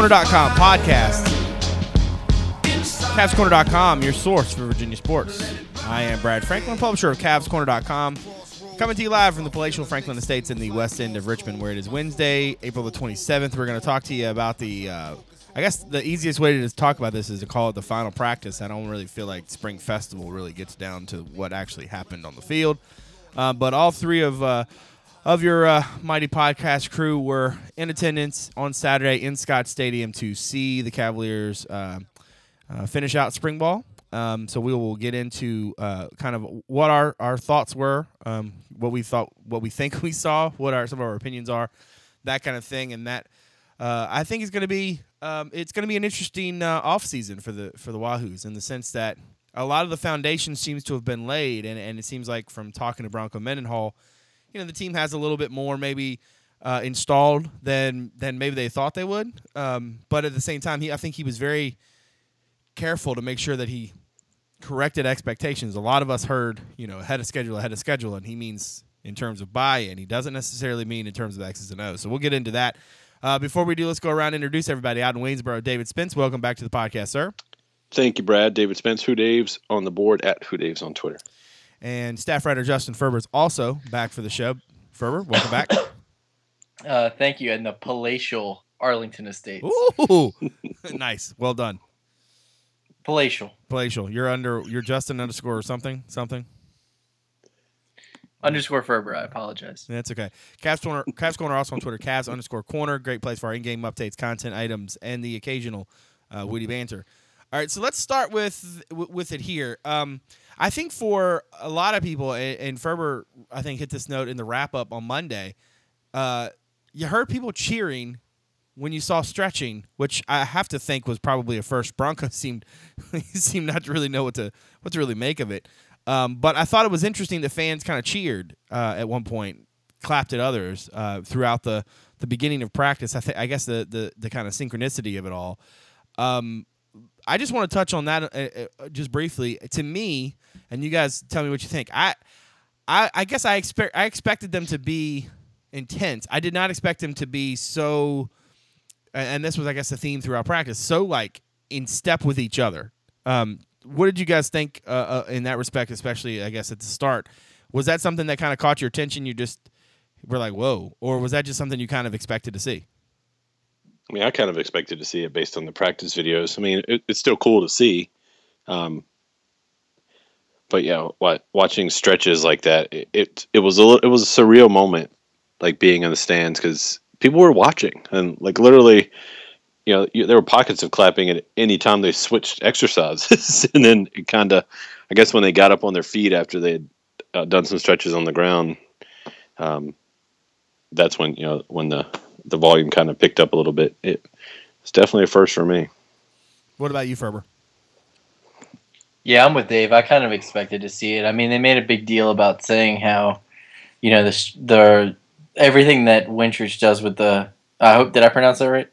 CavsCorner.com podcast. CavsCorner.com, your source for Virginia sports. I am Brad Franklin, publisher of CavsCorner.com, coming to you live from the palatial Franklin Estates in the west end of Richmond, where it is Wednesday, April the 27th. We're going to talk to you about the. Uh, I guess the easiest way to talk about this is to call it the final practice. I don't really feel like Spring Festival really gets down to what actually happened on the field. Uh, but all three of uh, of your uh, mighty podcast crew were in attendance on Saturday in Scott Stadium to see the Cavaliers uh, uh, finish out spring ball. Um, so we will get into uh, kind of what our, our thoughts were, um, what we thought, what we think we saw, what our some of our opinions are, that kind of thing, and that I think is going to be um, it's going to be an interesting uh, off season for the for the Wahoos in the sense that a lot of the foundation seems to have been laid, and, and it seems like from talking to Bronco Mendenhall, you know, the team has a little bit more maybe uh, installed than than maybe they thought they would. Um, but at the same time, he I think he was very careful to make sure that he corrected expectations. A lot of us heard, you know, ahead of schedule, ahead of schedule, and he means in terms of buy-in. He doesn't necessarily mean in terms of X's and O's. So we'll get into that. Uh, before we do, let's go around and introduce everybody out in Waynesboro. David Spence, welcome back to the podcast, sir. Thank you, Brad. David Spence, Who Daves on the board at Who Daves on Twitter. And staff writer Justin Ferber is also back for the show. Ferber, welcome back. Uh, thank you, and the palatial Arlington Estates. Ooh, nice. Well done. Palatial. Palatial. You're under. You're Justin underscore or something. Something. Underscore Ferber. I apologize. That's okay. Cavs corner. Cavs corner also on Twitter. Cavs underscore corner. Great place for our in-game updates, content items, and the occasional uh, witty banter. All right, so let's start with with it here. Um, I think for a lot of people, and Ferber, I think hit this note in the wrap up on Monday. Uh, you heard people cheering when you saw stretching, which I have to think was probably a first. Bronco seemed seemed not to really know what to what to really make of it. Um, but I thought it was interesting. The fans kind of cheered uh, at one point, clapped at others uh, throughout the the beginning of practice. I think I guess the the the kind of synchronicity of it all. Um, I just want to touch on that uh, uh, just briefly. To me, and you guys tell me what you think. I I, I guess I expect I expected them to be intense. I did not expect them to be so. And this was, I guess, the theme throughout practice. So like in step with each other. Um, what did you guys think uh, uh, in that respect, especially I guess at the start? Was that something that kind of caught your attention? You just were like, "Whoa," or was that just something you kind of expected to see? I mean, I kind of expected to see it based on the practice videos. I mean, it, it's still cool to see, um, but yeah, watching stretches like that, it it, it was a it was a surreal moment, like being in the stands because people were watching and like literally you know, you, there were pockets of clapping at any time they switched exercises, and then it kind of, I guess, when they got up on their feet after they had uh, done some stretches on the ground, um, that's when you know when the the volume kind of picked up a little bit. It, it's definitely a first for me. What about you, Ferber? Yeah, I'm with Dave. I kind of expected to see it. I mean, they made a big deal about saying how, you know, the the everything that Wintrich does with the. I hope did I pronounce that right?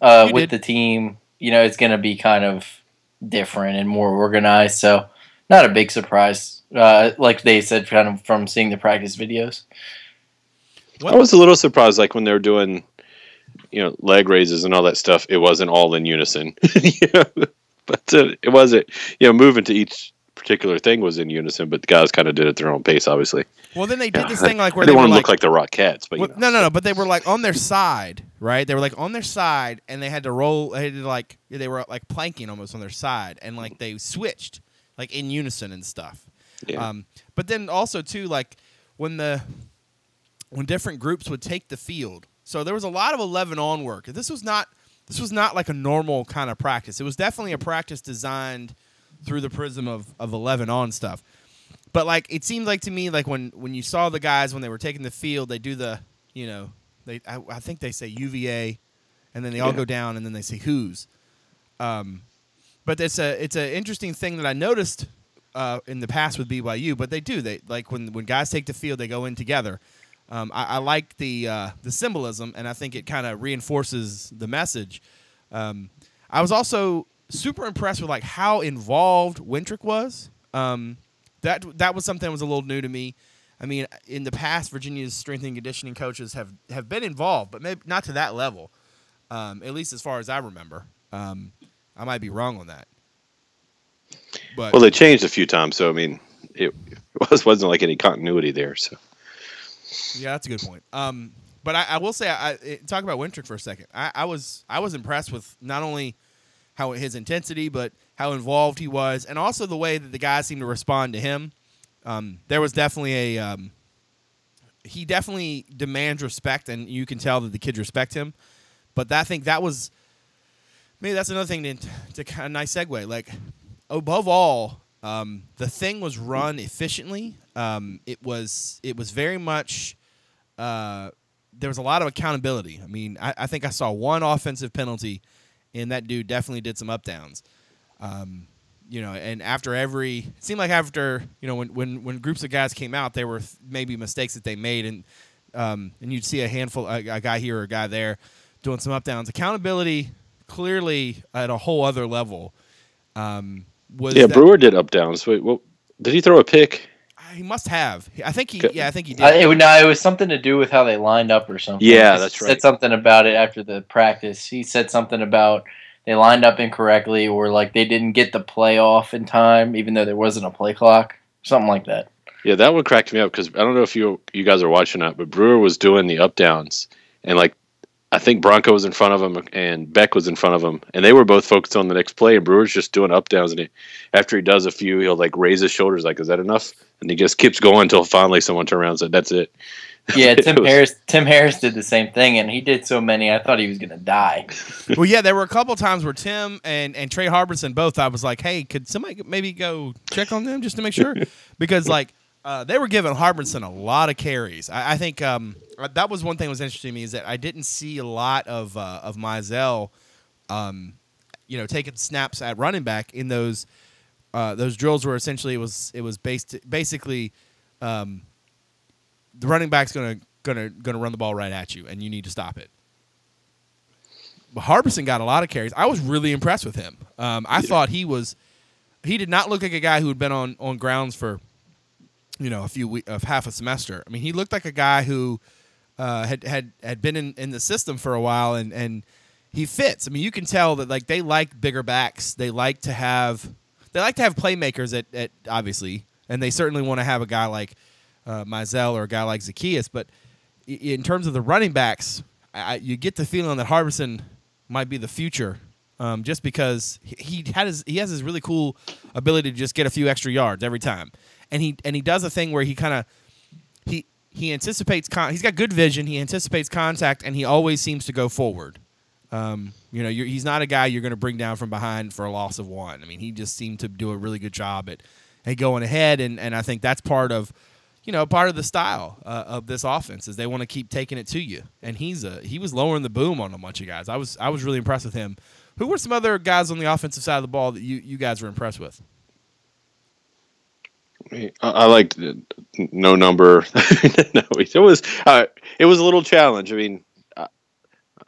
uh, with did. the team, you know, it's going to be kind of different and more organized. So, not a big surprise, uh, like they said, kind of from seeing the practice videos. I was a little surprised, like when they were doing, you know, leg raises and all that stuff. It wasn't all in unison, yeah, but uh, it wasn't. You know, moving to each particular thing was in unison, but the guys kind of did it their own pace, obviously. Well, then they did this thing like where I they want to like, look like the Rockettes, but well, you know, no, no, no. But they were like on their side, right? They were like on their side, and they had to roll. They had to like they were like planking almost on their side, and like they switched like in unison and stuff. Yeah. Um, but then also too like when the when different groups would take the field. So there was a lot of eleven on work. This was not this was not like a normal kind of practice. It was definitely a practice designed through the prism of, of 11 on stuff. But like it seemed like to me like when when you saw the guys when they were taking the field, they do the you know they I, I think they say UVA, and then they all Yeah. go down and then they say who's. Um, but it's a it's an interesting thing that I noticed uh, in the past with BYU. But they do they like when when guys take the field, they go in together. Um, I, I like the uh, the symbolism, and I think it kind of reinforces the message. Um, I was also super impressed with like how involved Wintrick was. Um, that that was something that was a little new to me. I mean, in the past, Virginia's strength and conditioning coaches have have been involved, but maybe not to that level. Um, at least as far as I remember. Um, I might be wrong on that. But Well, they changed a few times, so I mean, it, it was wasn't like any continuity there. So Yeah, that's a good point. Um, but I, I will say, I, I talk about Wintrick for a second. I, I was I was impressed with not only how his intensity, but how involved he was, and also the way that the guys seemed to respond to him. Um, there was definitely a um, he definitely demands respect, and you can tell that the kids respect him. But that, I think that was maybe that's another thing to, to of nice segue. Like above all, um, the thing was run efficiently. Um, it was it was very much uh, there was a lot of accountability. I mean, I, I think I saw one offensive penalty, and that dude definitely did some up downs. Um, you know, and after every, it seemed like after you know when when when groups of guys came out, there were th- maybe mistakes that they made, and um, and you'd see a handful, a, a guy here or a guy there, doing some up downs. Accountability clearly at a whole other level. Um, was yeah, that- Brewer did up downs. Wait, what? Did he throw a pick? He must have. I think he. Yeah, I think he did. Uh, it, no, it was something to do with how they lined up or something. Yeah, He that's Said something about it after the practice. He said something about they lined up incorrectly or like they didn't get the play off in time, even though there wasn't a play clock. Something like that. Yeah, that one cracked me up because I don't know if you you guys are watching that, but Brewer was doing the up downs, and like I think Bronco was in front of him and Beck was in front of him, and they were both focused on the next play. And Brewer's just doing up downs, and he, after he does a few, he'll like raise his shoulders, like, "Is that enough?" And he just keeps going until finally someone turns around and said, "That's it." Yeah, It Tim was- Harris. Tim Harris did the same thing, and he did so many. I thought he was gonna die. well, yeah, there were a couple times where Tim and, and Trey Harbison both, I was like, hey, could somebody maybe go check on them just to make sure? because, like, uh, they were giving Harbison a lot of carries. I, I think um, uh, that was one thing that was interesting to me is that I didn't see a lot of uh, of Mizzell, um, you know, taking snaps at running back in those uh, those drills where essentially it was it was based basically um, the running back's gonna gonna gonna run the ball right at you and you need to stop it. But Harbison got a lot of carries. I was really impressed with him. Um, I thought he was he did not look like a guy who had been on on grounds for you know a few weeks of half a semester. I mean, he looked like a guy who uh, had had had been in, in the system for a while and and he fits. I mean, you can tell that like they like bigger backs. They like to have they like to have playmakers at, at obviously, and they certainly want to have a guy like uh, Mizzell or a guy like Zaccheaus. But in terms of the running backs, I, you get the feeling that Harbison might be the future, um, just because he, had his he has his really cool ability to just get a few extra yards every time, and he and he does a thing where he kind of he he anticipates con- he's got good vision. He anticipates contact, and he always seems to go forward. Um, you know, he's not a guy you're going to bring down from behind for a loss of one. I mean, he just seemed to do a really good job at, at going ahead, and, and I think that's part of, you know, part of the style uh, of this offense is they want to keep taking it to you. And he's a he was lowering the boom on a bunch of guys. I was I was really impressed with him. Who were some other guys on the offensive side of the ball that you, you guys were impressed with? I, I liked the no number. no, it was uh, it was a little challenge. I mean,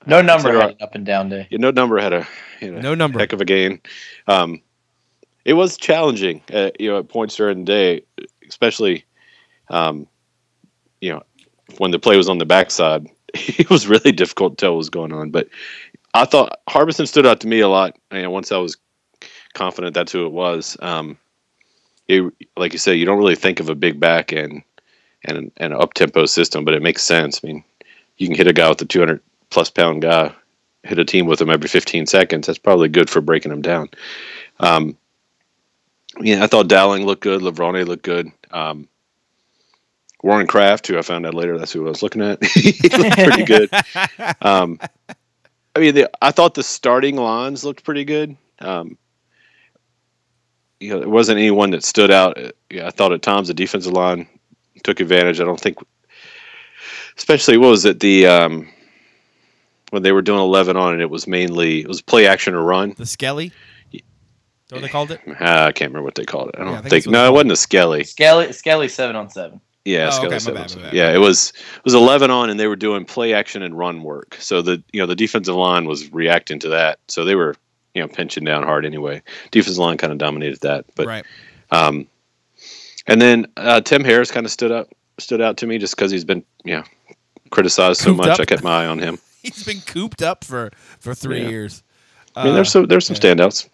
No number had an up and down day. yeah, no number had a you know, No number. heck of a game. Um, it was challenging, uh, you know, at points during the day, especially, um, you know, when the play was on the backside. It was really difficult to tell what was going on. But I thought Harbison stood out to me a lot. You know, once I was confident that's who it was. Um, it, like you said, you don't really think of a big back and and and an up tempo system, but it makes sense. I mean, you can hit a guy with a 200 plus pound guy, hit a team with him every 15 seconds. That's probably good for breaking them down. Um, yeah, I thought Dowling looked good. Levrone looked good. Um, Warren Craft, who I found out later, that's who I was looking at. he looked pretty good. Um, I mean, the, I thought the starting lines looked pretty good. Um, you know, there wasn't anyone that stood out. Uh, Yeah, I thought at times the defensive line took advantage. I don't think, especially what was it the um, when they were doing eleven on, and it was mainly it was play action or run. The Skelly? Is that what they called it? Ah, I can't remember what they called it. I don't Yeah, I think think. no, it wasn't a skelly. Skelly, Skelly seven on seven. Yeah, Oh, Skelly okay, my said bad, it was- my bad. Yeah, it was it was eleven on, and they were doing play action and run work. So the you know the defensive line was reacting to that. So they were you know pinching down hard anyway. Defensive line kind of dominated that, but right. um, and then uh, Tim Harris kind of stood up. stood out to me just because he's been you know criticized so Cooped much. up. I kept my eye on him. He's been cooped up for for three Yeah. years. I mean, there's some there's some yeah. standouts.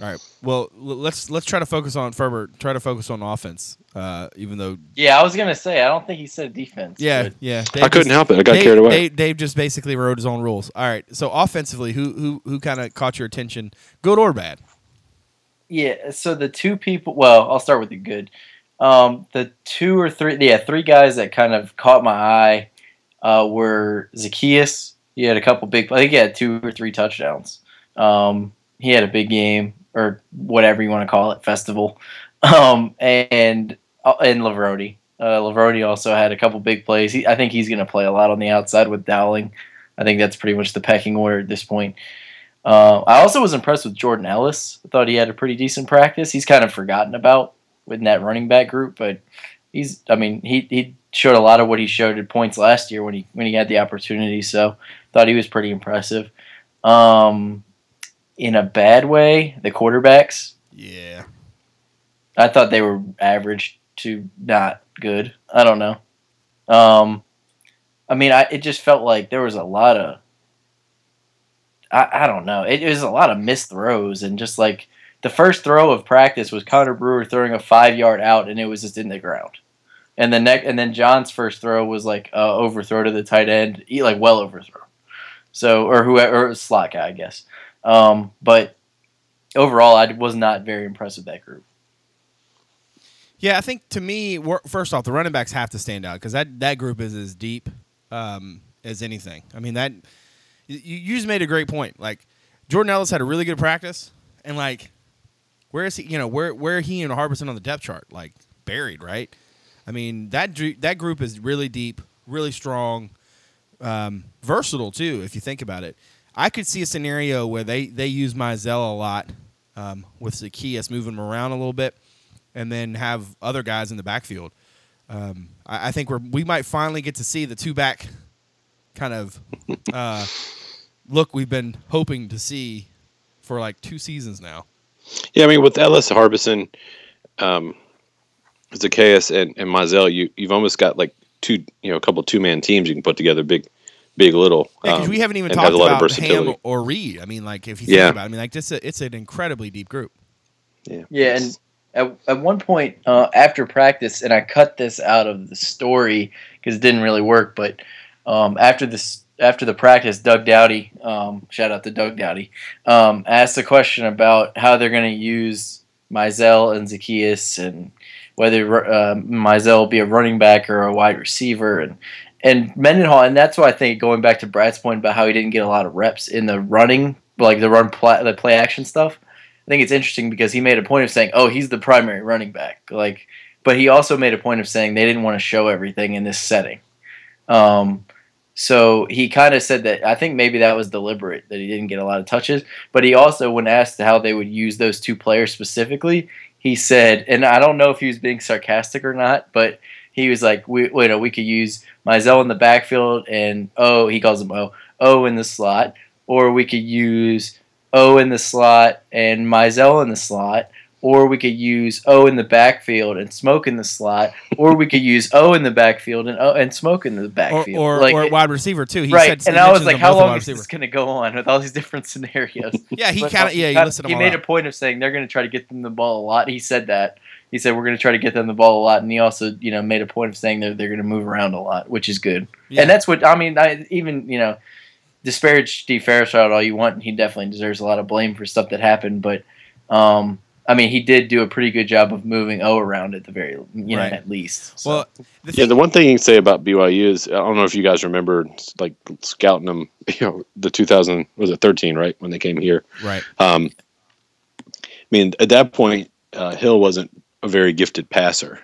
All right. Well, let's let's try to focus on Ferber. Try to focus on offense. Uh, even though, Yeah, I was gonna say I don't think he said defense. yeah, but- yeah. I couldn't help it. I got Dave, carried away. Dave, Dave just basically wrote his own rules. All right. So offensively, who who who kind of caught your attention, good or bad? Yeah, so the two people. Well, I'll start with the good. Um, the two or three, yeah, three guys that kind of caught my eye uh, were Zaccheaus. He had a couple big. I think he had two or three touchdowns. Um, he had a big game or whatever you want to call it, festival. Um, and uh, and Levrone. Uh, Levrone also had a couple big plays. He, I think he's going to play a lot on the outside with Dowling. I think that's pretty much the pecking order at this point. Uh, I also was impressed with Jordan Ellis. I thought he had a pretty decent practice. He's kind of forgotten about within that running back group, but he's. I mean, he he showed a lot of what he showed at points last year when he when he had the opportunity. So thought he was pretty impressive. Um, in a bad way, the quarterbacks. Yeah. I thought they were average to not good. I don't know. Um, I mean, I it just felt like there was a lot of. I, I don't know. It, was a lot of missed throws and just like the first throw of practice was Connor Brewer throwing a five yard out and it was just in the ground, and the neck and then John's first throw was like a overthrow to the tight end, like well overthrow. So or whoever or slot guy, I guess. Um, but overall, I was not very impressed with that group. Yeah, I think to me, first off, the running backs have to stand out because that, that group is as deep um, as anything. I mean, that you, you just made a great point. Like Jordan Ellis had a really good practice, and like, where is he? You know, where where he and Harbison on the depth chart? Like buried, right? I mean, that that group is really deep, really strong, um, versatile too. If you think about it, I could see a scenario where they they use Mizzell a lot um, with Zaccheaus moving him around a little bit and then have other guys in the backfield. Um, I, I think we're we might finally get to see the two back kind of uh, look we've been hoping to see for like two seasons now. Yeah, I mean, with Ellis, Harbison, um, Zacchaeus, and, and Mizell, you, you've almost got like two, you know, a couple two man teams you can put together big, big, little. Yeah, because um, we haven't even and talked has a lot of about Hamm or Reid. I mean, like if you think Yeah. about, it, I mean, like this, it's an incredibly deep group. Yeah, Yeah, and at, at one point uh, after practice, and I cut this out of the story because it didn't really work. But um, after this, after the practice, Doug Dowdy, um, shout out to Doug Dowdy, um, asked a question about how they're going to use Mizzell and Zaccheaus, and whether uh, Mizzell will be a running back or a wide receiver, and and Mendenhall, and that's why I think going back to Brad's point about how he didn't get a lot of reps in the running, like the run play, the play action stuff. I think it's interesting because he made a point of saying, "Oh, he's the primary running back." Like, but he also made a point of saying they didn't want to show everything in this setting. Um, so he kind of said that I think maybe that was deliberate that he didn't get a lot of touches. But he also, when asked how they would use those two players specifically, he said, and I don't know if he was being sarcastic or not, but he was like, "We, you know, we could use Mizzell in the backfield and O, he calls him O, O in the slot, or we could use." O in the slot and Mizzell in the slot, or we could use O in the backfield and Smoke in the slot, or we could use O in the backfield and O and Smoke in the backfield. or, like, or wide receiver too. He right, said, and I was like, how long is receiver. this going to go on with all these different scenarios? Yeah, he kind of yeah he He made a point of saying they're going to try to get them the ball a lot. He said that. He said we're going to try to get them the ball a lot, and he also, you know, made a point of saying they're they're going to move around a lot, which is good. Yeah. And that's what I mean. I even you know, disparage Steve Fairchild all you want, and he definitely deserves a lot of blame for stuff that happened. But um, I mean, he did do a pretty good job of moving O around at the very, you know, Right. at least. So. well, the Yeah, the one thing you can say about BYU is I don't know if you guys remember like scouting them, you know, the 2000 was it 13, right, when they came here. right. Um, I mean, at that point, uh, Hill wasn't a very gifted passer.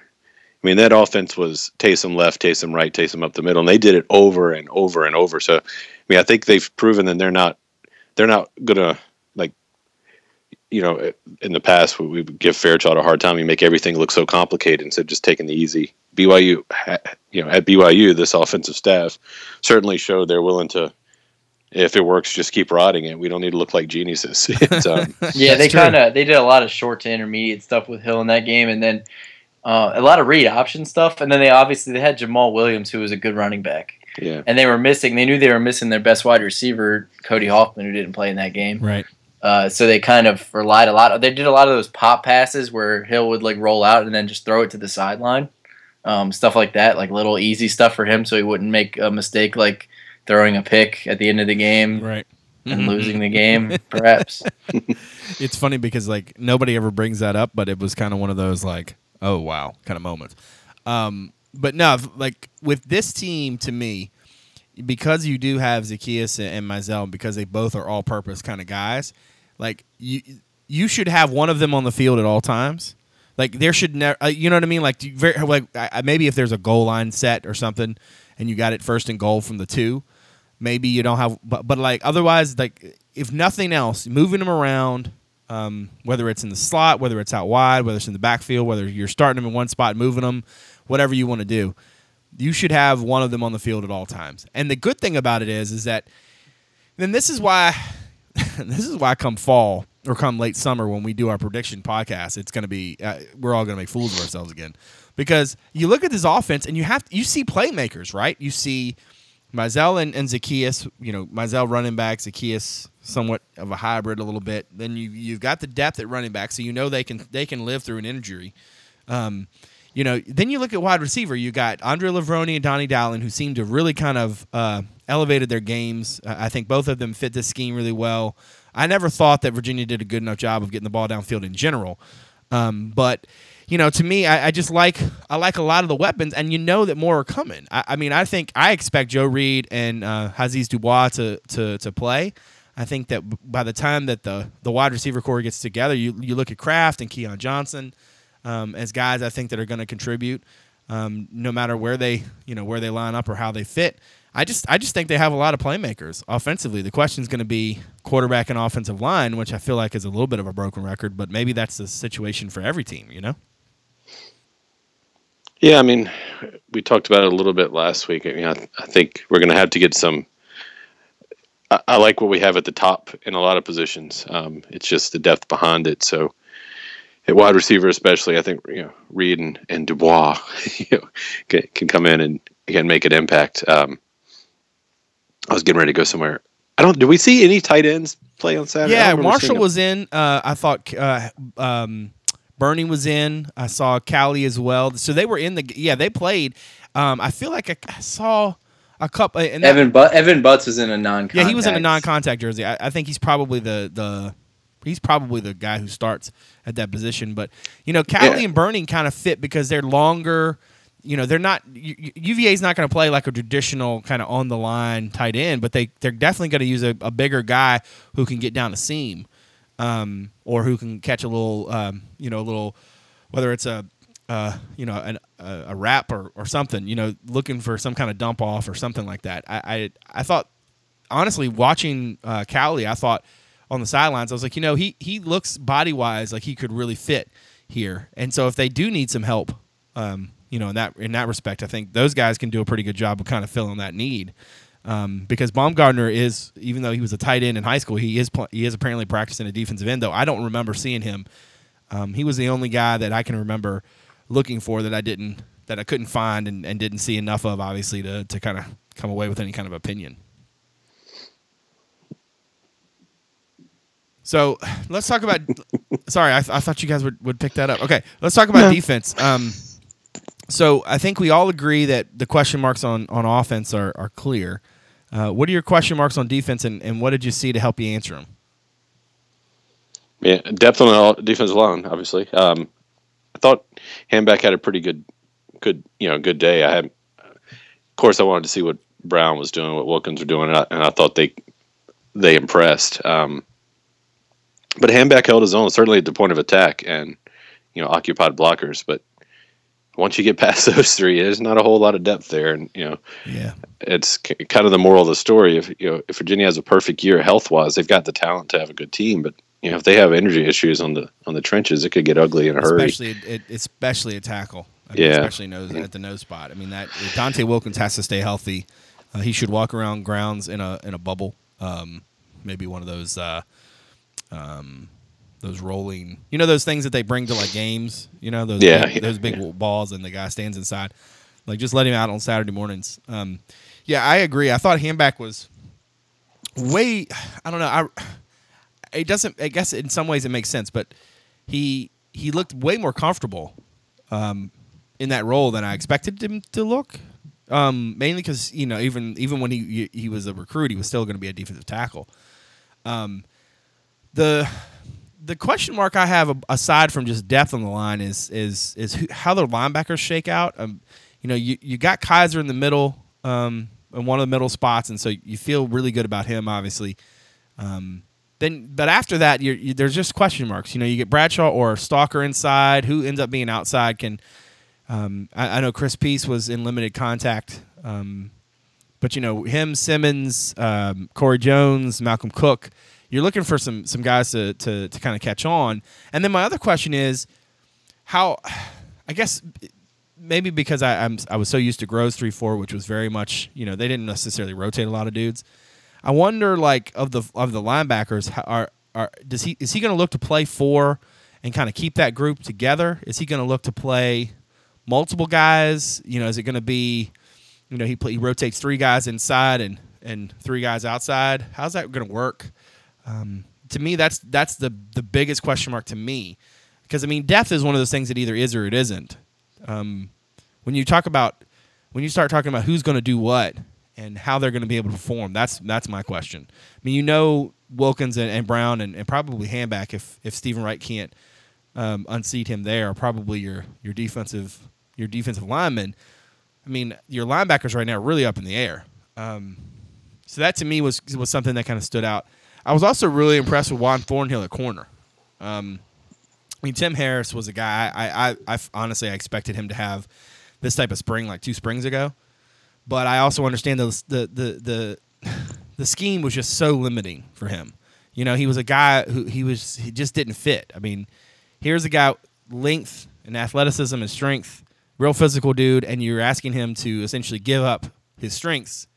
I mean, that offense was Taysom left, Taysom right, Taysom up the middle, and they did it over and over and over. So, I mean, I think they've proven that they're not they're not gonna like, you know, in the past we would give Fairchild a hard time. You make everything look so complicated instead of just taking the easy. BYU, you know, at BYU, this offensive staff certainly showed they're willing to. If it works, just keep riding it. We don't need to look like geniuses. It's, um, Yeah, they kind of they did a lot of short to intermediate stuff with Hill in that game, and then Uh, a lot of read option stuff, and then they obviously they had Jamaal Williams, who was a good running back, Yeah. and they were missing. They knew they were missing their best wide receiver, Cody Hoffman, who didn't play in that game. Right. Uh, so they kind of relied a lot. They did a lot of those pop passes where Hill would like roll out and then just throw it to the sideline, um, stuff like that, like little easy stuff for him, so he wouldn't make a mistake like throwing a pick at the end of the game Right. and losing the game, perhaps. It's funny because like nobody ever brings that up, but it was kind of one of those like, oh wow, kind of moments. Um, but no, like with this team, to me, because you do have Zaccheaus and Mizzell, because they both are all-purpose kind of guys, like you you should have one of them on the field at all times. Like there should never, uh, you know what I mean? Like very, like I- maybe if there's a goal line set or something, and you got it first and goal from the two, maybe you don't have but, but like otherwise like if nothing else moving them around um, whether it's in the slot whether it's out wide whether it's in the backfield whether you're starting them in one spot moving them whatever you want to do you should have one of them on the field at all times. And the good thing about it is is that then this is why this is why come fall or come late summer when we do our prediction podcast it's going to be uh, we're all going to make fools of ourselves again. Because you look at this offense and you have you see playmakers right? You see Mizzell and, and Zaccheaus, you know, Mizzell running back, Zaccheaus somewhat of a hybrid a little bit. Then you you've got the depth at running back, so you know they can they can live through an injury. Um, you know, then you look at wide receiver. You got Andre Levrone and Doni Dowling, who seem to really kind of uh, elevated their games. Uh, I think both of them fit this scheme really well. I never thought that Virginia did a good enough job of getting the ball downfield in general, um, but you know, to me, I, I just like I like a lot of the weapons, and you know that more are coming. I, I mean, I think I expect Joe Reed and uh, Hasise Dubois to, to to play. I think that by the time that the the wide receiver core gets together, you you look at Craft and Keon Johnson um, as guys I think that are going to contribute, um, no matter where they you know where they line up or how they fit. I just I just think they have a lot of playmakers offensively. The question is going to be quarterback and offensive line, which I feel like is a little bit of a broken record, but maybe that's the situation for every team. You know. Yeah, I mean, we talked about it a little bit last week. I mean, I, I think we're going to have to get some. I, I like what we have at the top in a lot of positions. Um, it's just the depth behind it. So, at wide receiver, especially, I think you know Reed and, and Dubois you know, can, can come in and can make an impact. Um, I was getting ready to go somewhere. I don't. Do we see any tight ends play on Saturday? Yeah, Marshall was in. Uh, I thought uh, um, Bernie was in. I saw Cowley as well. So they were in the. Yeah, they played. Um, I feel like I, I saw a couple. And that- Evan but Evan Butts was in a non. yeah, he was in a non-contact jersey. I, I think he's probably the the. He's probably the guy who starts at that position, but you know, Cowley Yeah. and Burning kind of fit because they're longer. You know, they're not UVA is not going to play like a traditional kind of on the line tight end, but they they're definitely going to use a, a bigger guy who can get down the seam, um, or who can catch a little, um, you know, a little, whether it's a, uh, you know, an, a, a wrap or, or something, you know, looking for some kind of dump off or something like that. I I, I thought honestly, watching uh, Cowley, I thought on the sidelines, I was like, you know, he he looks body wise like he could really fit here. And so if they do need some help, um, you know, in that in that respect, I think those guys can do a pretty good job of kind of filling that need. Um, because Baumgartner is, even though he was a tight end in high school, he is pl- he is apparently practicing a defensive end. Though I don't remember seeing him. Um, he was the only guy that I can remember looking for that I didn't that I couldn't find and, and didn't see enough of, obviously, to to kind of come away with any kind of opinion. So let's talk about. sorry, I, th- I thought you guys would, would pick that up. Okay, let's talk about defense. Um, so I think we all agree that the question marks on, on offense are, are clear. Uh, what are your question marks on defense, and, and what did you see to help you answer them? Yeah, depth on defensive line, obviously. Um, I thought Hanback had a pretty good, good, you know, good day. I had, of course, I wanted to see what Brown was doing, what Wilkins were doing, and I, and I thought they they impressed. Um, but Hanback held his own, certainly at the point of attack, and you know, occupied blockers. But once you get past those three, there's not a whole lot of depth there, and you know, Yeah. it's k- kind of the moral of the story. If you know, if Virginia has a perfect year health wise, they've got the talent to have a good team. But you know, if they have energy issues on the on the trenches, it could get ugly in a hurry. especially it, especially a tackle. I mean, Yeah. especially nose at the nose spot. I mean that Donte Wilkins has to stay healthy. Uh, he should walk around grounds in a in a bubble. Um, maybe one of those. Uh, um, those rolling, you know, those things that they bring to like games. You know, those Yeah, big, yeah, those big yeah. balls, and the guy stands inside. Like just let him out on Saturday mornings. Um, yeah, I agree. I thought Hanback was way. I don't know. I it doesn't. I guess in some ways it makes sense, but he he looked way more comfortable um, in that role than I expected him to look. Um, mainly because you know even even when he he was a recruit, he was still going to be a defensive tackle. Um, the the question mark I have aside from just depth on the line is is is who, how the linebackers shake out. Um, you know, you, you got Kiser in the middle, um, in one of the middle spots, and so you feel really good about him, obviously. Um, then, but after that, you're, you, there's just question marks. You know, you get Bradshaw or Stalker inside. Who ends up being outside? Can um, I, I know Chris Peace was in limited contact, um, but you know him, Simmons, um, Corey Jones, Malcolm Cook. You're looking for some some guys to to, to kind of catch on. And then my other question is, how? I guess maybe because I, I'm I was so used to Groh's three four, which was very much you know they didn't necessarily rotate a lot of dudes. I wonder like of the of the linebackers are are does he is he going to look to play four and kind of keep that group together? Is he going to look to play multiple guys? You know, is it going to be you know he play, he rotates three guys inside and and three guys outside? How's that going to work? Um, to me, that's that's the the biggest question mark to me because I mean death is one of those things that either is or it isn't. Um, when you talk about when you start talking about who's going to do what and how they're going to be able to perform, that's that's my question. I mean, you know Wilkins and, and Brown and, and probably Hanback if if Stephen Wright can't um, unseat him there, probably your your defensive your defensive linemen. I mean, your linebackers right now are really up in the air. Um, so that to me was was something that kind of stood out. I was also really impressed with Juan Thornhill at corner. Um, I mean, Tim Harris was a guy I, I, I honestly I expected him to have this type of spring like two springs ago, but I also understand the the the the, the scheme was just so limiting for him. You know, he was a guy who he was he just didn't fit. I mean, here's a guy length and athleticism and strength, real physical dude, and you're asking him to essentially give up his strengths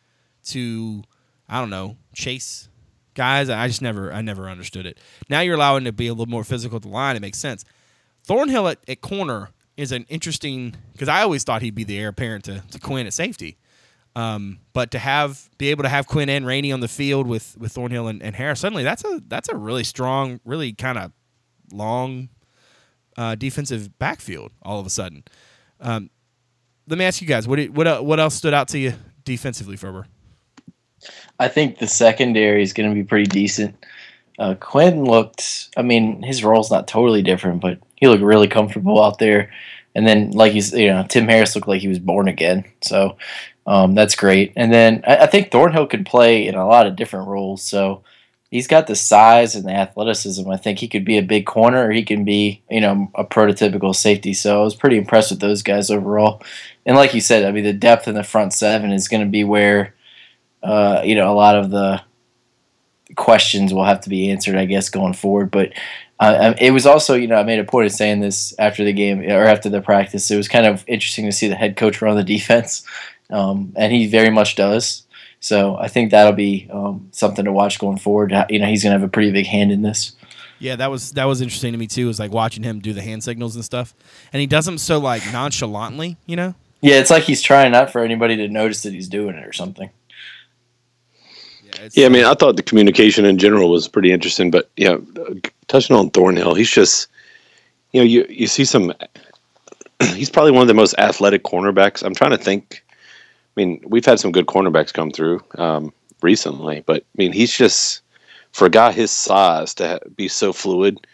to I don't know chase guys. I just never I never understood it. Now you're allowing to be a little more physical at the line. It makes sense. Thornhill at, at corner is an interesting because I always thought he'd be the heir apparent to, to Quin at safety. Um, but to have be able to have Quin and Rainey on the field with with Thornhill and, and Harris suddenly that's a that's a really strong, really kind of long uh, defensive backfield all of a sudden. Um, let me ask you guys what what el- what else stood out to you defensively, Ferber? I think the secondary is going to be pretty decent. Uh, Quin looked, I mean, his role's not totally different, but he looked really comfortable out there. And then, like he's, you know, Tim Harris looked like he was born again. So um, that's great. And then I, I think Thornhill could play in a lot of different roles. So he's got the size and the athleticism. I think he could be a big corner or he can be, you know, a prototypical safety. So I was pretty impressed with those guys overall. And like you said, I mean, the depth in the front seven is going to be where uh, you know, a lot of the questions will have to be answered, I guess, going forward. But uh, it was also, you know, I made a point of saying this after the game or after the practice. It was kind of interesting to see the head coach run the defense, um, and he very much does. So I think that'll be um, something to watch going forward. You know, he's going to have a pretty big hand in this. Yeah, that was that was interesting to me too. Was like watching him do the hand signals and stuff, and he does them so like nonchalantly, you know. Yeah, it's like he's trying not for anybody to notice that he's doing it or something. Yeah, Yeah, I mean, I thought the communication in general was pretty interesting, but yeah, touching on Thornhill, he's just, you know, you you see some. He's probably one of the most athletic cornerbacks. I'm trying to think. I mean, we've had some good cornerbacks come through um, recently, but I mean, he's just for a guy his size to ha- be so fluid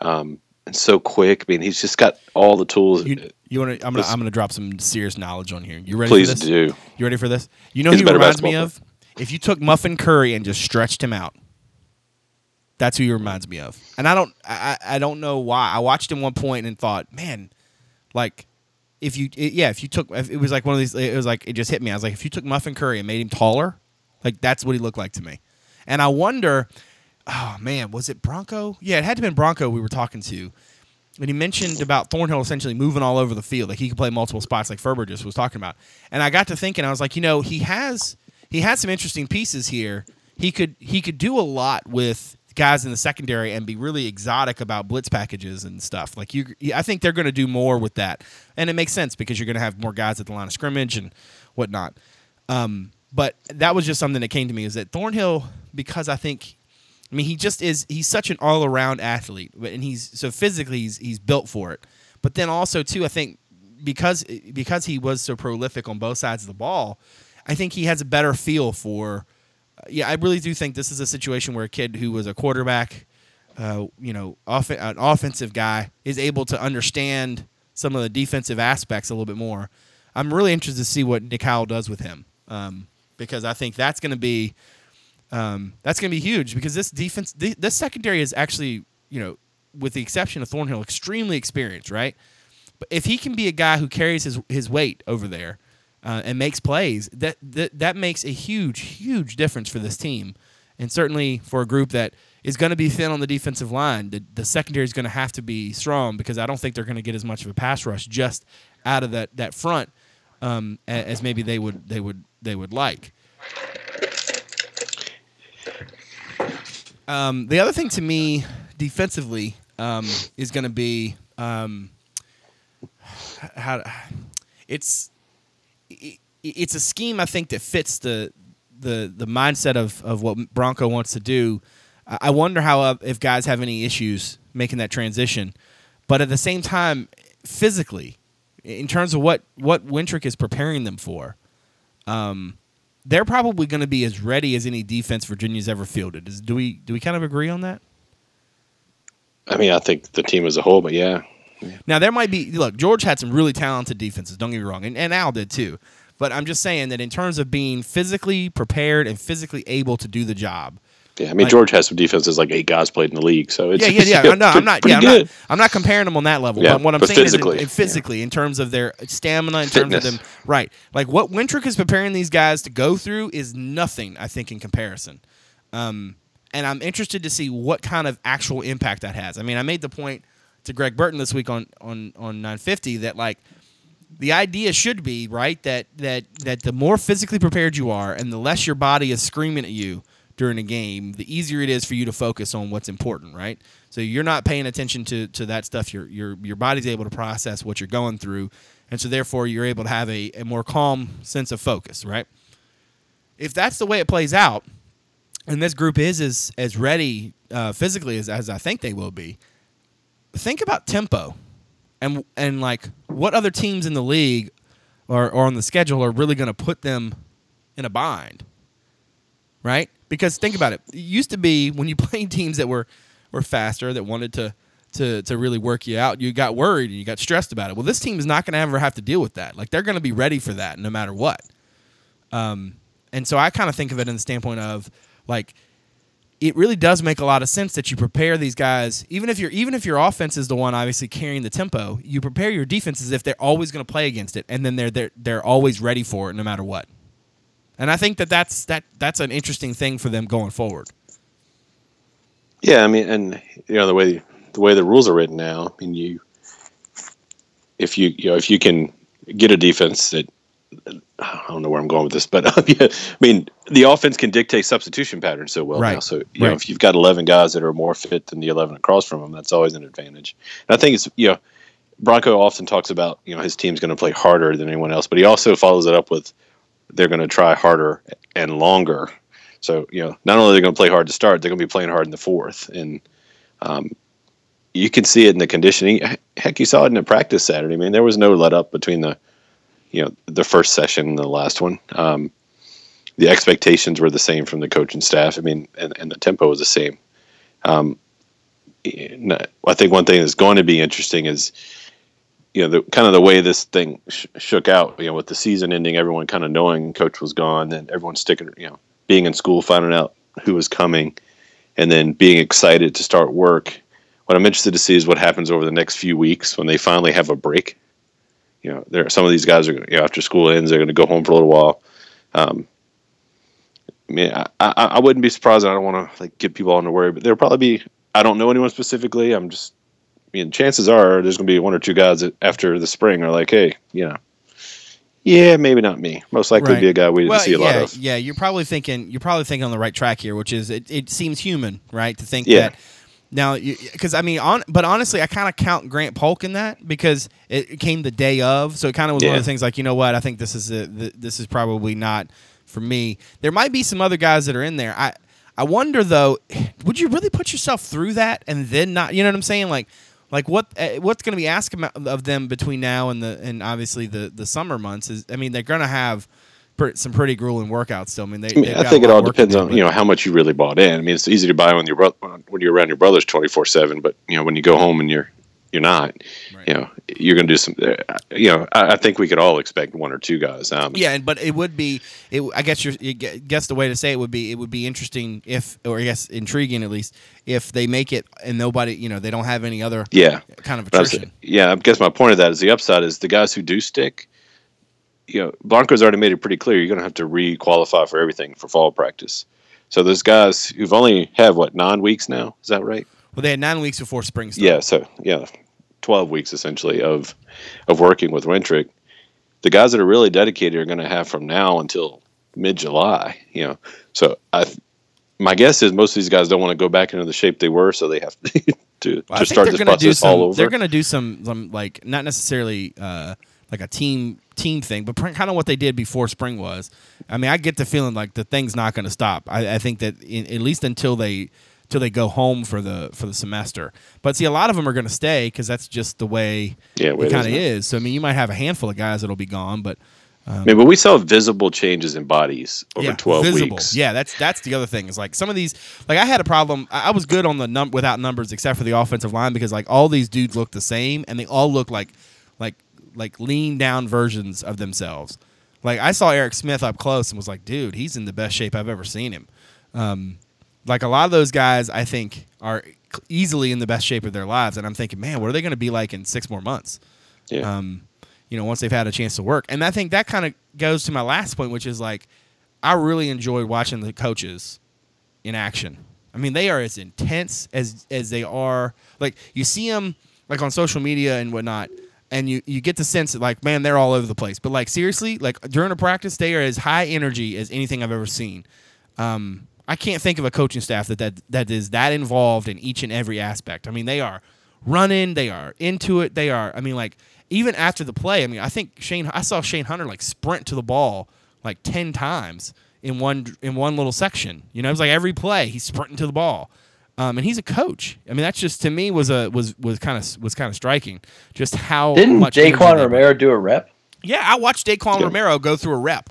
um, and so quick. I mean, he's just got all the tools. you, you want to? I'm gonna I'm gonna drop some serious knowledge on here. You ready? Please for this? do. You ready for this? You know He's who he reminds me basketball of? If you took Muffin Curry and just stretched him out, that's who he reminds me of. And I don't, I, I don't know why. I watched him one point and thought, man, like if you, it, yeah, if you took, if it was like one of these. It was like it just hit me. I was like, if you took Muffin Curry and made him taller, like that's what he looked like to me. And I wonder, oh man, was it Bronco? Yeah, it had to have been Bronco we were talking to. And he mentioned about Thornhill essentially moving all over the field, like he could play multiple spots, like Ferber just was talking about. And I got to thinking, I was like, you know, he has he has some interesting pieces here. He could he could do a lot with guys in the secondary and be really exotic about blitz packages and stuff. Like you, I think they're going to do more with that, and it makes sense because you're going to have more guys at the line of scrimmage and whatnot. Um, but that was just something that came to me is that Thornhill because I think. I mean, he just is. He's such an all-around athlete, and he's so physically he's, he's built for it. But then also too, I think because because he was so prolific on both sides of the ball, I think he has a better feel for. Uh, yeah, I really do think this is a situation where a kid who was a quarterback, uh, you know, off, an offensive guy is able to understand some of the defensive aspects a little bit more. I'm really interested to see what Nick Howell does with him um, because I think that's going to be um, that's going to be huge because this defense, this secondary is actually, you know, with the exception of Thornhill, extremely experienced, right? But if he can be a guy who carries his his weight over there uh, and makes plays, that, that that makes a huge, huge difference for this team, and certainly for a group that is going to be thin on the defensive line. The, the secondary is going to have to be strong because I don't think they're going to get as much of a pass rush just out of that that front um, as maybe they would they would they would like. Um, the other thing to me defensively um, is going to be um, how it's it, it's a scheme I think that fits the the the mindset of, of what Bronco wants to do. I wonder how uh, if guys have any issues making that transition, but at the same time, physically, in terms of what what Wintrich is preparing them for, um, they're probably going to be as ready as any defense Virginia's ever fielded. Is, do we do we kind of agree on that? I mean, I think the team as a whole, but yeah. Yeah. Now there might be look. George had some really talented defenses. Don't get me wrong, and, and Al did too. But I'm just saying that in terms of being physically prepared and physically able to do the job, yeah, I mean like, George has some defenses like eight guys played in the league, so it's yeah, yeah, yeah. no, I'm not. Yeah, I'm not, I'm not, comparing them on that level. Yeah, but what I'm but saying physically, is, in, in physically, yeah. in terms of their stamina, in Fitness. terms of them, right? Like what Wintrich is preparing these guys to go through is nothing, I think, in comparison. Um, and I'm interested to see what kind of actual impact that has. I mean, I made the point to Greg Burton this week on on on 950 that like the idea should be right that that that the more physically prepared you are and the less your body is screaming at you during a game, the easier it is for you to focus on what's important, right? So you're not paying attention to, to that stuff. Your your your body's able to process what you're going through, and so therefore you're able to have a, a more calm sense of focus, right? If that's the way it plays out, and this group is as as ready uh, physically as, as I think they will be, think about tempo, and and like what other teams in the league or, or on the schedule are really going to put them in a bind, right? Because think about it. It used to be when you played teams that were were faster, that wanted to to to really work you out, you got worried and you got stressed about it. Well, this team is not going to ever have to deal with that. Like they're going to be ready for that no matter what. Um, and so I kind of think of it in the standpoint of like it really does make a lot of sense that you prepare these guys even if you're even if your offense is the one obviously carrying the tempo you prepare your defense as if they're always going to play against it and then they're they're they're always ready for it no matter what and I think that that's that that's an interesting thing for them going forward. Yeah, I mean, and you know the way the way the rules are written now. I mean, you if you you know if you can get a defense that I don't know where I'm going with this, but yeah, I mean the offense can dictate substitution patterns so well right. now. So you right. know if you've got 11 guys that are more fit than the 11 across from them, that's always an advantage. And I think it's you know Bronco often talks about you know his team's going to play harder than anyone else, but he also follows it up with they're going to try harder and longer. So you know, not only are they going to play hard to start, they're going to be playing hard in the fourth, and um, you can see it in the conditioning. Heck, you saw it in the practice Saturday. I mean, there was no let up between the you know the first session and the last one. Um, the expectations were the same from the coach and staff. I mean, and, and the tempo was the same. Um, I think one thing that's going to be interesting is you know, the kind of the way this thing sh- shook out, you know, with the season ending, everyone kind of knowing coach was gone and everyone sticking, you know, being in school, finding out who was coming, and then being excited to start work. What I'm interested to see is what happens over the next few weeks when they finally have a break. You know, there some of these guys are you know, after school ends, they're going to go home for a little while. Um, I mean, I, I, I wouldn't be surprised. I don't want to like get people on to worry, but there'll probably be. I don't know anyone specifically. I'm just I mean, chances are there's going to be one or two guys that after the spring are like, hey, you know, Yeah, maybe not me. Most likely Right. be a guy we didn't see a yeah, lot of. yeah. You're probably thinking you're probably thinking on the right track here, which is it, it seems human, right? To think Yeah. that now, because I mean, on but honestly, I kind of count Grant Polk in that because it came the day of, so it kind of was one of the things like you know what, I think this is a, th- this is probably not for me. There might be some other guys that are in there. I I wonder though, would you really put yourself through that and then not? You know what I'm saying? Like. Like what? Uh, what's going to be asked of them between now and the and obviously the the summer months is? I mean, they're going to have some pretty grueling workouts still. I mean, they. I mean, I think it all of work to depends on you know how much you really bought in. I mean, it's easy to buy when you're bro- when you're around your brothers twenty four seven, but you know when you go home and you're you're not, Right. you know, you're going to do some. uh, You know, I, I think we could all expect one or two guys. Um, Yeah, and but it would be. It, I guess you're. you guess the way to say it would be. It would be interesting if, or I guess intriguing at least, if they make it and nobody, you know, they don't have any other yeah. kind of was- yeah, I guess my point of that is the upside is the guys who do stick. You know, Bronco's already made it pretty clear you're going to have to re-qualify for everything for fall practice. So those guys who've only have what nine weeks now, is that right? Well, they had nine weeks before spring. Started. Yeah, so yeah, twelve weeks essentially of of working with Wintrick. The guys that are really dedicated are going to have from now until mid July. You know, so I, my guess is most of these guys don't want to go back into the shape they were, so they have to to, Well, to start this process some. all over. They're going to do some, some like not necessarily uh, like a team team thing, but kind of what they did before spring was. I mean, I get the feeling like the thing's not going to stop. I, I think that in, at least until they till they go home for the for the semester. But see, a lot of them are going to stay because that's just the way Yeah, it kind of is So I mean, you might have a handful of guys that'll be gone, but um, I mean, but we saw visible changes in bodies over yeah, twelve visible. weeks. Yeah, that's that's the other thing. Is like some of these, like I had a problem. I, I was good on the num without numbers except for the offensive line because like all these dudes look the same and they all look like like like lean down versions of themselves. Like I saw Eric Smith up close and was like, dude, he's in the best shape I've ever seen him. Um, like a lot of those guys, I think are easily in the best shape of their lives, and I'm thinking, man, what are they going to be like in six more months? Yeah. um, you know, once they've had a chance to work. And I think that kind of goes to my last point, which is like, I really enjoy watching the coaches in action. I mean, they are as intense as as they are. Like you see them like on social media and whatnot, and you you get the sense that like, man, they're all over the place. But like seriously, like during a practice, they are as high energy as anything I've ever seen. Um, I can't think of a coaching staff that, that that is that involved in each and every aspect. I mean, they are running, they are into it, they are. I mean, like even after the play, I mean, I think Shane, I saw Shane Hunter like sprint to the ball like ten times in one in one little section. You know, it was like every play he's sprinting to the ball. Um, and he's a coach. I mean, that's just to me was a was was kind of was kind of striking. Just how Didn't much Daquan Romero do a rep? yeah, I watched Daquan Yeah. Romero go through a rep.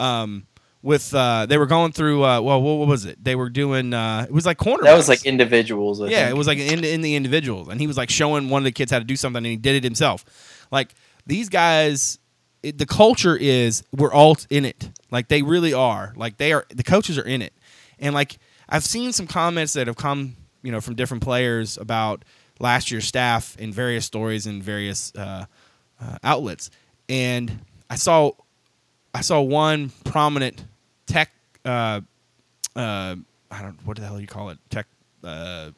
Um, with uh, they were going through. Uh, well, what, what was it? They were doing. Uh, it was like corner. That was like individuals. I yeah, think. it was like in in the individuals, and he was like showing one of the kids how to do something, and he did it himself. Like these guys, it, the culture is we're all in it. Like they really are. Like they are. The coaches are in it, and like I've seen some comments that have come, you know, from different players about last year's staff in various stories and various uh, uh, outlets, and I saw I saw one prominent tech. Uh, uh, I don't what the hell you call it tech. Uh,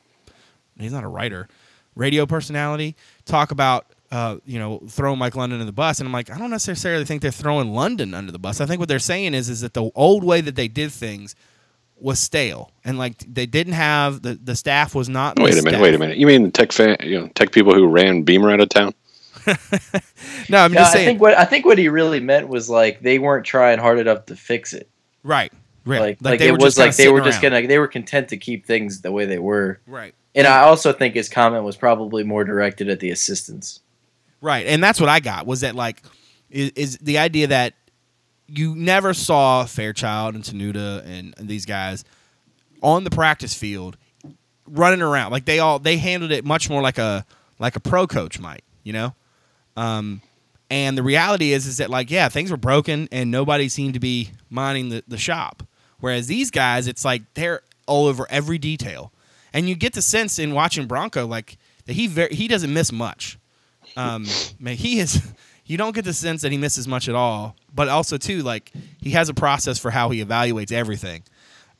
he's not a writer, radio personality. Talk about uh, you know throwing Mike London in the bus, and I'm like, I don't necessarily think they're throwing London under the bus. I think what they're saying is is that the old way that they did things was stale, and like they didn't have the the staff was not. Wait the a minute. staff. Wait a minute. You mean the tech fan? You know, tech people who ran Beamer out of town? No, I'm No, just I think what I think what he really meant was like they weren't trying hard enough to fix it. right, right. Like, like, they it was like they sitting were just around. gonna they were content to keep things the way they were. right. And I also think his comment was probably more directed at the assistants. Right, and that's what I got was that like is, is the idea that you never saw Fairchild and Tenuta and, and these guys on the practice field running around like they all they handled it much more like a like a pro coach might, you know. Um, and the reality is is that like yeah things were broken and nobody seemed to be minding the, the shop. Whereas these guys, it's like they're all over every detail, and you get the sense in watching Bronco like that he very, he doesn't miss much. Um, man, he is. You don't get the sense that he misses much at all, but also too like he has a process for how he evaluates everything.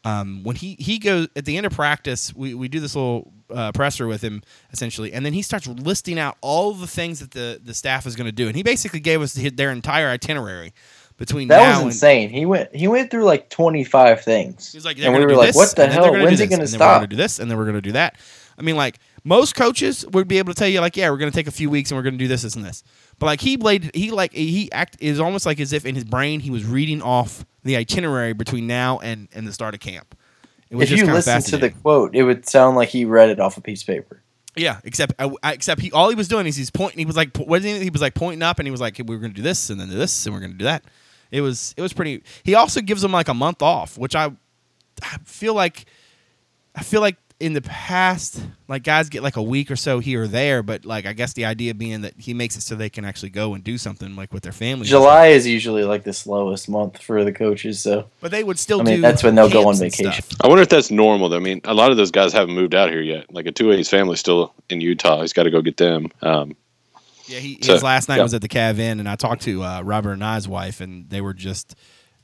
Um, when he he goes at the end of practice, we, we do this little uh, presser with him essentially, and then he starts listing out all the things that the the staff is going to do, and he basically gave us their entire itinerary between That now was and insane. He went he went through like twenty five things. He's like, and we were like, this, what the and hell? When's he gonna and then We're stop? gonna do this, and then we're gonna do that. I mean, like most coaches would be able to tell you, like, yeah, we're gonna take a few weeks and we're gonna do this, this, and this. But like he played, he like he act is almost like as if in his brain he was reading off the itinerary between now and and the start of camp. It was If just you listen to the quote, it would sound like he read it off a piece of paper. yeah, except uh, I, I- except he all he was doing is he's pointing. He was like, wasn't he? He was like pointing up, and he was like, we're gonna do this, and then do this, and we're gonna do that. It was it was pretty. He also gives them like a month off, which I I feel like I feel like in the past, like guys get like a week or so here or there, but like I guess the idea being that he makes it so they can actually go and do something like with their family. July is usually like the slowest month for the coaches, so but they would still I mean, do. that's when they'll go on vacation. I wonder if that's normal. Though. I mean, a lot of those guys haven't moved out here yet. Like Atuaia's family's still in Utah. He's got to go get them. Um, Yeah, he, So, his last night yeah. was at the Cav Inn, and I talked to uh, Robert Anae's wife, and they were just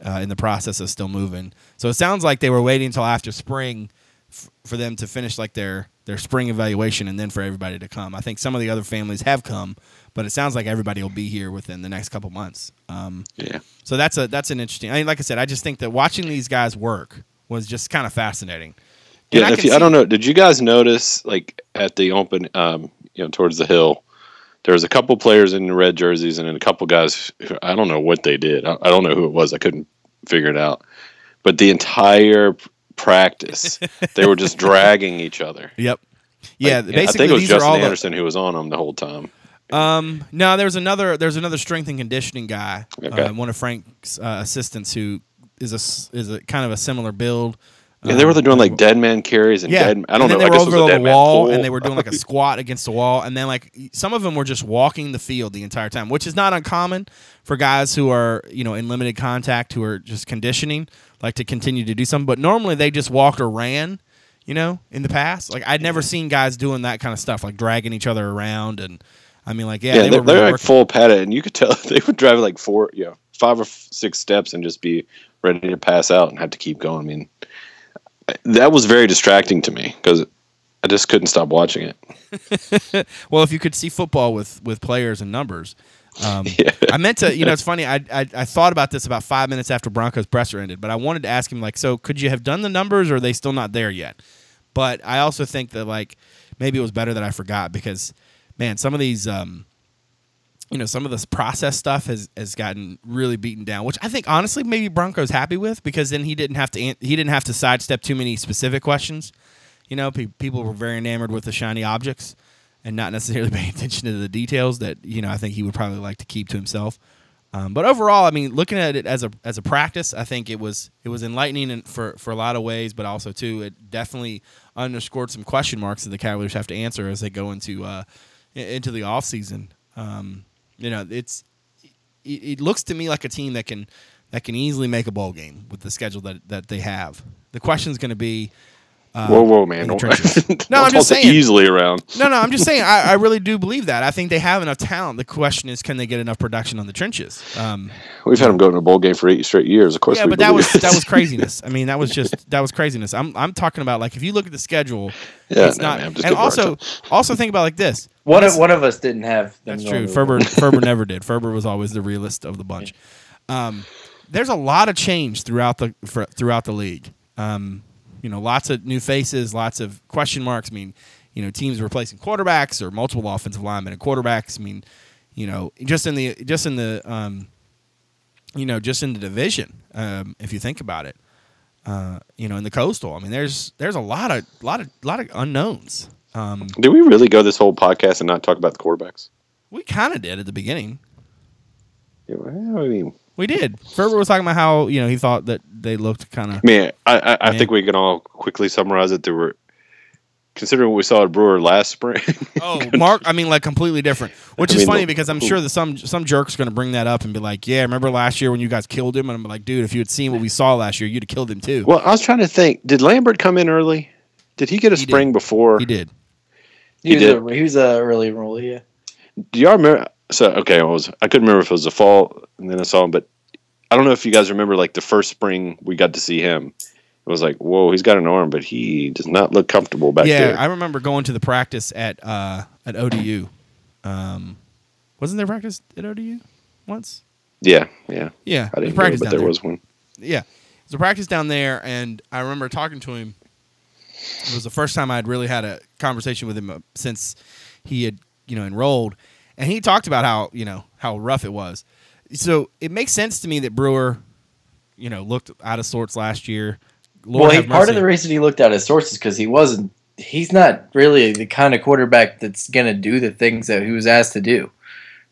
uh, in the process of still moving. So it sounds like they were waiting until after spring f- for them to finish like their their spring evaluation, and then for everybody to come. I think some of the other families have come, but it sounds like everybody will be here within the next couple months. Um, yeah. so that's a that's an interesting. I mean, like I said, I just think that watching these guys work was just kind of fascinating. And Yeah, I you, I don't know. Did you guys notice, like at the open, um, you know, towards the hill, there was a couple players in the red jerseys, and then a couple guys. Who, I don't know what they did. I, I don't know who it was. I couldn't figure it out. But the entire practice, they were just dragging each other. Yep. Yeah, Like, basically I think it was Justin all the, Anderson who was on them the whole time. Um, no, there's another there's another strength and conditioning guy, Okay. uh, one of Frank's uh, assistants who is a is a kind of a similar build. Yeah, they were Um, doing like dead man carries and yeah, dead. I don't and know. They I were guess over was a the wall, and they were doing like a squat against the wall, and then like some of them were just walking the field the entire time, which is not uncommon for guys who are you know in limited contact who are just conditioning, like to continue to do something. But normally they just walked or ran. You know, in the past, like I'd never seen guys doing that kind of stuff, like dragging each other around, and I mean, like yeah, yeah, they they, were they really were like full padded, and you could tell they would drive like four, you know, five or f- six steps and just be ready to pass out and have to keep going. I mean, that was very distracting to me because I just couldn't stop watching it. well, if you could see football with with players and numbers. Um, Yeah. I meant to, you know, it's funny. I, I I thought about this about five minutes after Broncos presser ended, but I wanted to ask him like, so could you have done the numbers, or are they still not there yet? But I also think that like maybe it was better that I forgot because, man, some of these, um, you know, some of this process stuff has has gotten really beaten down, which I think honestly maybe Broncos happy with because then he didn't have to he didn't have to sidestep too many specific questions. You know, pe- people were very enamored with the shiny objects and not necessarily paying attention to the details that you know I think he would probably like to keep to himself. Um, but overall, I mean, looking at it as a as a practice, I think it was it was enlightening for for a lot of ways, but also too it definitely underscored some question marks that the Cavaliers have to answer as they go into uh, into the off season. Um, you know, it's it, it looks to me like a team that can that can easily make a bowl game with the schedule that that they have. The question is going to be. Uh, whoa, whoa, man! Don't, trenches. don't No, I'm just saying. easily around. No, no, I'm just saying. I, I really do believe that. I think they have enough talent. The question is, can they get enough production on the trenches? Um, We've had them go to a bowl game for eight straight years. Of course, yeah, but that was it. that was craziness. I mean, that was just that was craziness. I'm I'm talking about like if you look at the schedule, Yeah, it's no, not. man, and giving you a hard also also think about like this. One of one of us didn't have. That's true. Ferber Ferber never did. Ferber was always the realist of the bunch. Um, there's a lot of change throughout the for, throughout the league. Um, you know, lots of new faces, lots of question marks. I mean, you know, teams replacing quarterbacks or multiple offensive linemen and quarterbacks. I mean, you know, just in the just in the um, you know, just in the division. Um, if you think about it, uh, you know, in the coastal. I mean, there's there's a lot of lot of lot of unknowns. Um, Did we really go this whole podcast and not talk about the quarterbacks? we kind of did at the beginning. Yeah, well, I mean, We did. Ferber was talking about how you know he thought that they looked kind of. I mean, I, I, I think we can all quickly summarize it. There were, considering what we saw at Brewer last spring. Oh, Mark. I mean, like completely different. Which I is mean, funny because I'm sure that some some jerk's going to bring that up and be like, "Yeah, remember last year when you guys killed him?" And I'm like, "Dude, if you had seen what we saw last year, you'd have killed him too." well, I was trying to think. Did Lambert come in early? Did he get a He did. spring before? he did. He, was did. a, he was a early enrollee. Yeah. Do y'all remember? So okay, I was I couldn't remember if it was the fall and then I saw him, but I don't know if you guys remember like the first spring we got to see him. it was like, whoa, he's got an arm, but he does not look comfortable back yeah, there. Yeah, I remember going to the practice at uh, at ODU. Um, wasn't there practice at ODU once? yeah, yeah. Yeah, I didn't go, practiced but there there. was one. yeah, it was a practice down there, and I remember talking to him. It was the first time I'd really had a conversation with him uh, since he had, you know, enrolled, and he talked about how you know how rough it was. So it makes sense to me that Brewer, you know, looked out of sorts last year. Lord well, he, part of the reason he looked out of sorts is because he wasn't. He's not really the kind of quarterback that's going to do the things that he was asked to do.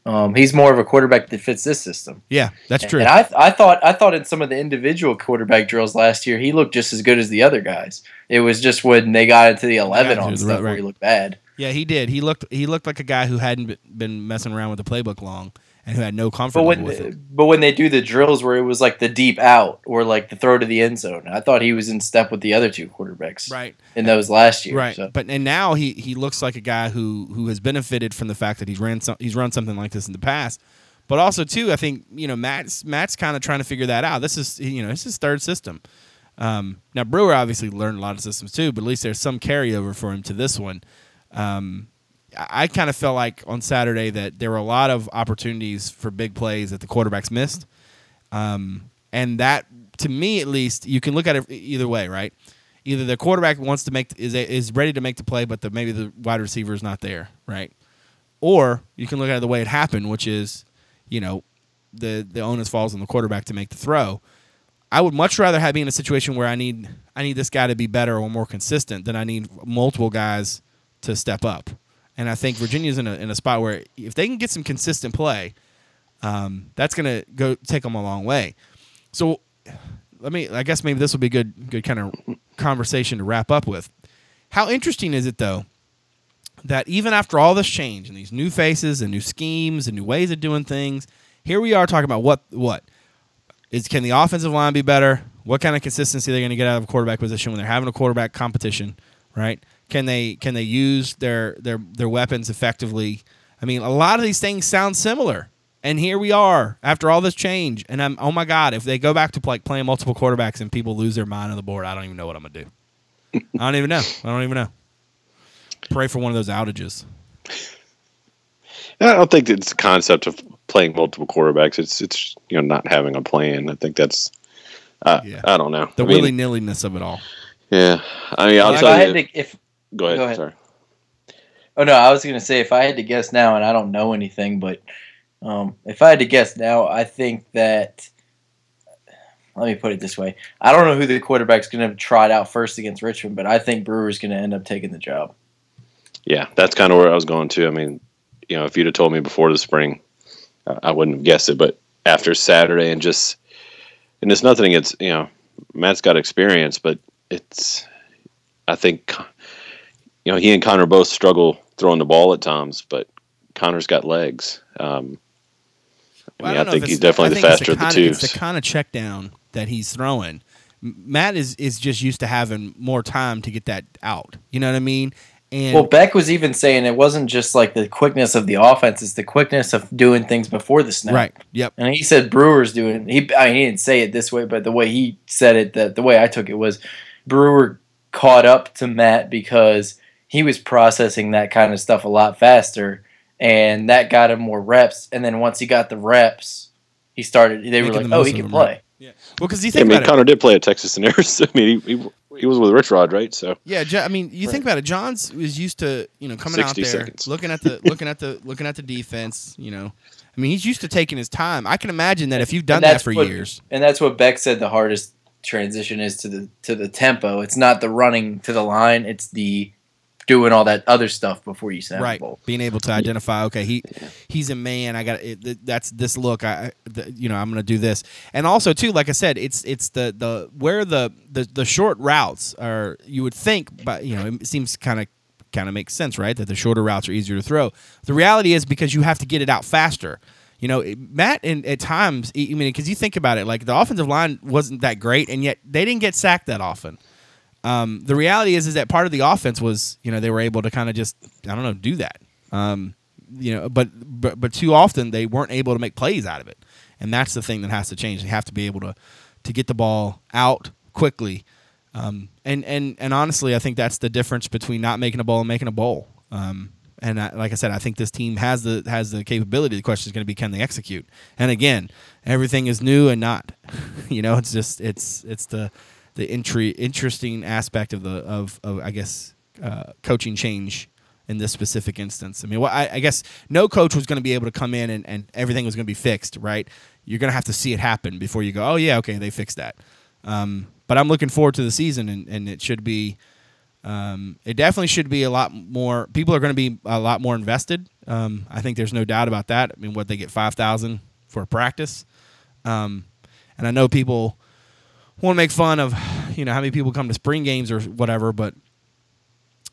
Um, he's more of a quarterback that fits this system. yeah, that's true. And I, I thought, I thought in some of the individual quarterback drills last year, he looked just as good as the other guys. It was just when they got into the eleven Yeah, on stuff right, where he looked bad. Yeah, he did. He looked he looked like a guy who hadn't been messing around with the playbook long and who had no comfort But when, with it. but when they do the drills where it was like the deep out or like the throw to the end zone, I thought he was in step with the other two quarterbacks Right. in those last year. Right. So. But and now he he looks like a guy who who has benefited from the fact that he's ran some, he's run something like this in the past. But also too, I think, you know, Matt's Matt's kind of trying to figure that out. This is you know, this is his third system. Um, now Brewer obviously learned a lot of systems too, but at least there's some carryover for him to this one. Um, I, kind of felt like on Saturday that there were a lot of opportunities for big plays that the quarterbacks missed. Um, and that, to me at least, you can look at it either way, right? Either the quarterback wants to make is is ready to make the play, but the, maybe the wide receiver is not there, right? Or you can look at it the way it happened, which is, you know, the the onus falls on the quarterback to make the throw. I would much rather have be in a situation where I need I need this guy to be better or more consistent than I need multiple guys to step up. And I think Virginia's in a in a spot where if they can get some consistent play, um, that's gonna go take them a long way. So let me I guess maybe this will be a good good kind of conversation to wrap up with. How interesting is it though that even after all this change and these new faces and new schemes and new ways of doing things, here we are talking about what what is can the offensive line be better? What kind of consistency they're going to get out of a quarterback position when they're having a quarterback competition, right? Can they can they use their their their weapons effectively? I mean, a lot of these things sound similar. And here we are after all this change. And I'm oh my god, if they go back to like playing multiple quarterbacks and people lose their mind on the board, I don't even know what I'm gonna do. I don't even know. I don't even know. Pray for one of those outages. I don't think it's the concept of playing multiple quarterbacks. It's it's you know not having a plan. I think that's uh, Yeah. I don't know. The I mean, willy nilliness of it all. Yeah, I mean, I'll if tell I you. had to, if go ahead. go ahead. Sorry. Oh no, I was gonna say if I had to guess now, and I don't know anything, but um, if I had to guess now, I think that. Let me put it this way: I don't know who the quarterback's going to try it out first against Richmond, but I think Brewer's going to end up taking the job. Yeah, that's kind of where I was going to. I mean, you know, if you'd have told me before the spring, I I wouldn't have guessed it. But after Saturday and just, and it's nothing against, you know, Matt's got experience, but it's, I think, you know, he and Connor both struggle throwing the ball at times, but Connor's got legs. Um, I, mean, don't I, think he's definitely I the faster of the kinda- twos. It's the kind of check down that he's throwing. Matt is is just used to having more time to get that out. You know what I mean? And Well, Beck was even saying it wasn't just like the quickness of the offense; it's the quickness of doing things before the snap. right, yep, And he said Brewer's doing. He I mean, he didn't say it this way, but the way he said it, that the way I took it was Brewer caught up to Matt because he was processing that kind of stuff a lot faster, and that got him more reps. And then once he got the reps, he started. They were like, the "Oh, he of can them, play." right. Well, because you Yeah, I think mean, about it, Connor did play at Texas and Arizona. I mean, he, he, he was with Rich Rod, right? So yeah. Jo- I mean, you think about it. Johns was used to you know coming out there, seconds. looking at the looking at the looking at the defense. You know, I mean, he's used to taking his time. I can imagine that if you've done that for what- years, And that's what Beck said. The hardest transition is to the to the tempo. It's not the running to the line. It's the doing all that other stuff before you snap right? the ball. Being able to identify, okay, he he's a man. I got it, that's this look. I, I- the, you know, I'm gonna do this, and also too, like I said, it's it's the the where the the, the short routes are. You would think, but you know, it seems kind of kind of makes sense, right? That the shorter routes are easier to throw. The reality is because you have to get it out faster. You know, Matt, and at times, I mean, because you think about it, like the offensive line wasn't that great, and yet they didn't get sacked that often. Um, the reality is, is that part of the offense was, you know, they were able to kind of just, I don't know, do that. Um, you know, but but but too often they weren't able to make plays out of it, and that's the thing that has to change. They have to be able to to get the ball out quickly, Um, and and and honestly, I think that's the difference between not making a bowl and making a bowl. Um, and I, like I said, I think this team has the has the capability. The question is going to be can they execute? And again, everything is new and not. you know, it's just it's it's the the entry interesting aspect of the of, of I guess uh, coaching change in this specific instance. I mean, well, I, I guess no coach was going to be able to come in and, and everything was going to be fixed, right? You're going to have to see it happen before you go, oh yeah, okay, they fixed that. Um, but I'm looking forward to the season, and, and it should be um, it definitely should be a lot more. People are going to be a lot more invested. Um, I think there's no doubt about that. I mean, what they get five thousand for a practice, um, and I know people want to make fun of, you know, how many people come to spring games or whatever. But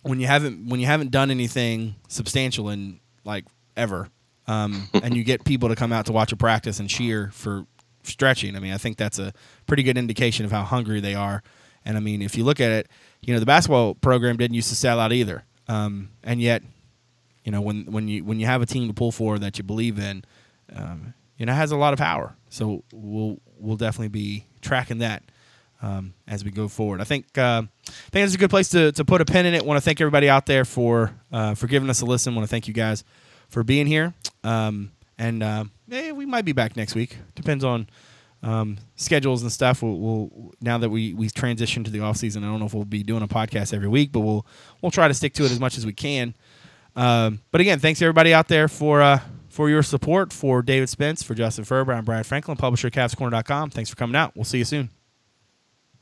when you haven't when you haven't done anything substantial in like ever, um, and you get people to come out to watch a practice and cheer for stretching, I mean, I think that's a pretty good indication of how hungry they are. And I mean, if you look at it you know the basketball program didn't used to sell out either, um, and yet, you know when when you when you have a team to pull for that you believe in, um, you know has a lot of power. So we'll we'll definitely be tracking that um, as we go forward. I think uh, I think it's a good place to, to put a pin in it. Want to thank everybody out there for uh, for giving us a listen. Want to thank you guys for being here. Um, and uh, eh, we might be back next week. Depends on um, schedules and stuff. We'll, we'll, now that we we transition to the off season. I don't know if we'll be doing a podcast every week, but we'll we'll try to stick to it as much as we can. Um, but again, thanks everybody out there for uh, for your support. For David Spence, for Justin Ferber, I'm Brad Franklin, publisher CavsCorner.com. Thanks for coming out. We'll see you soon.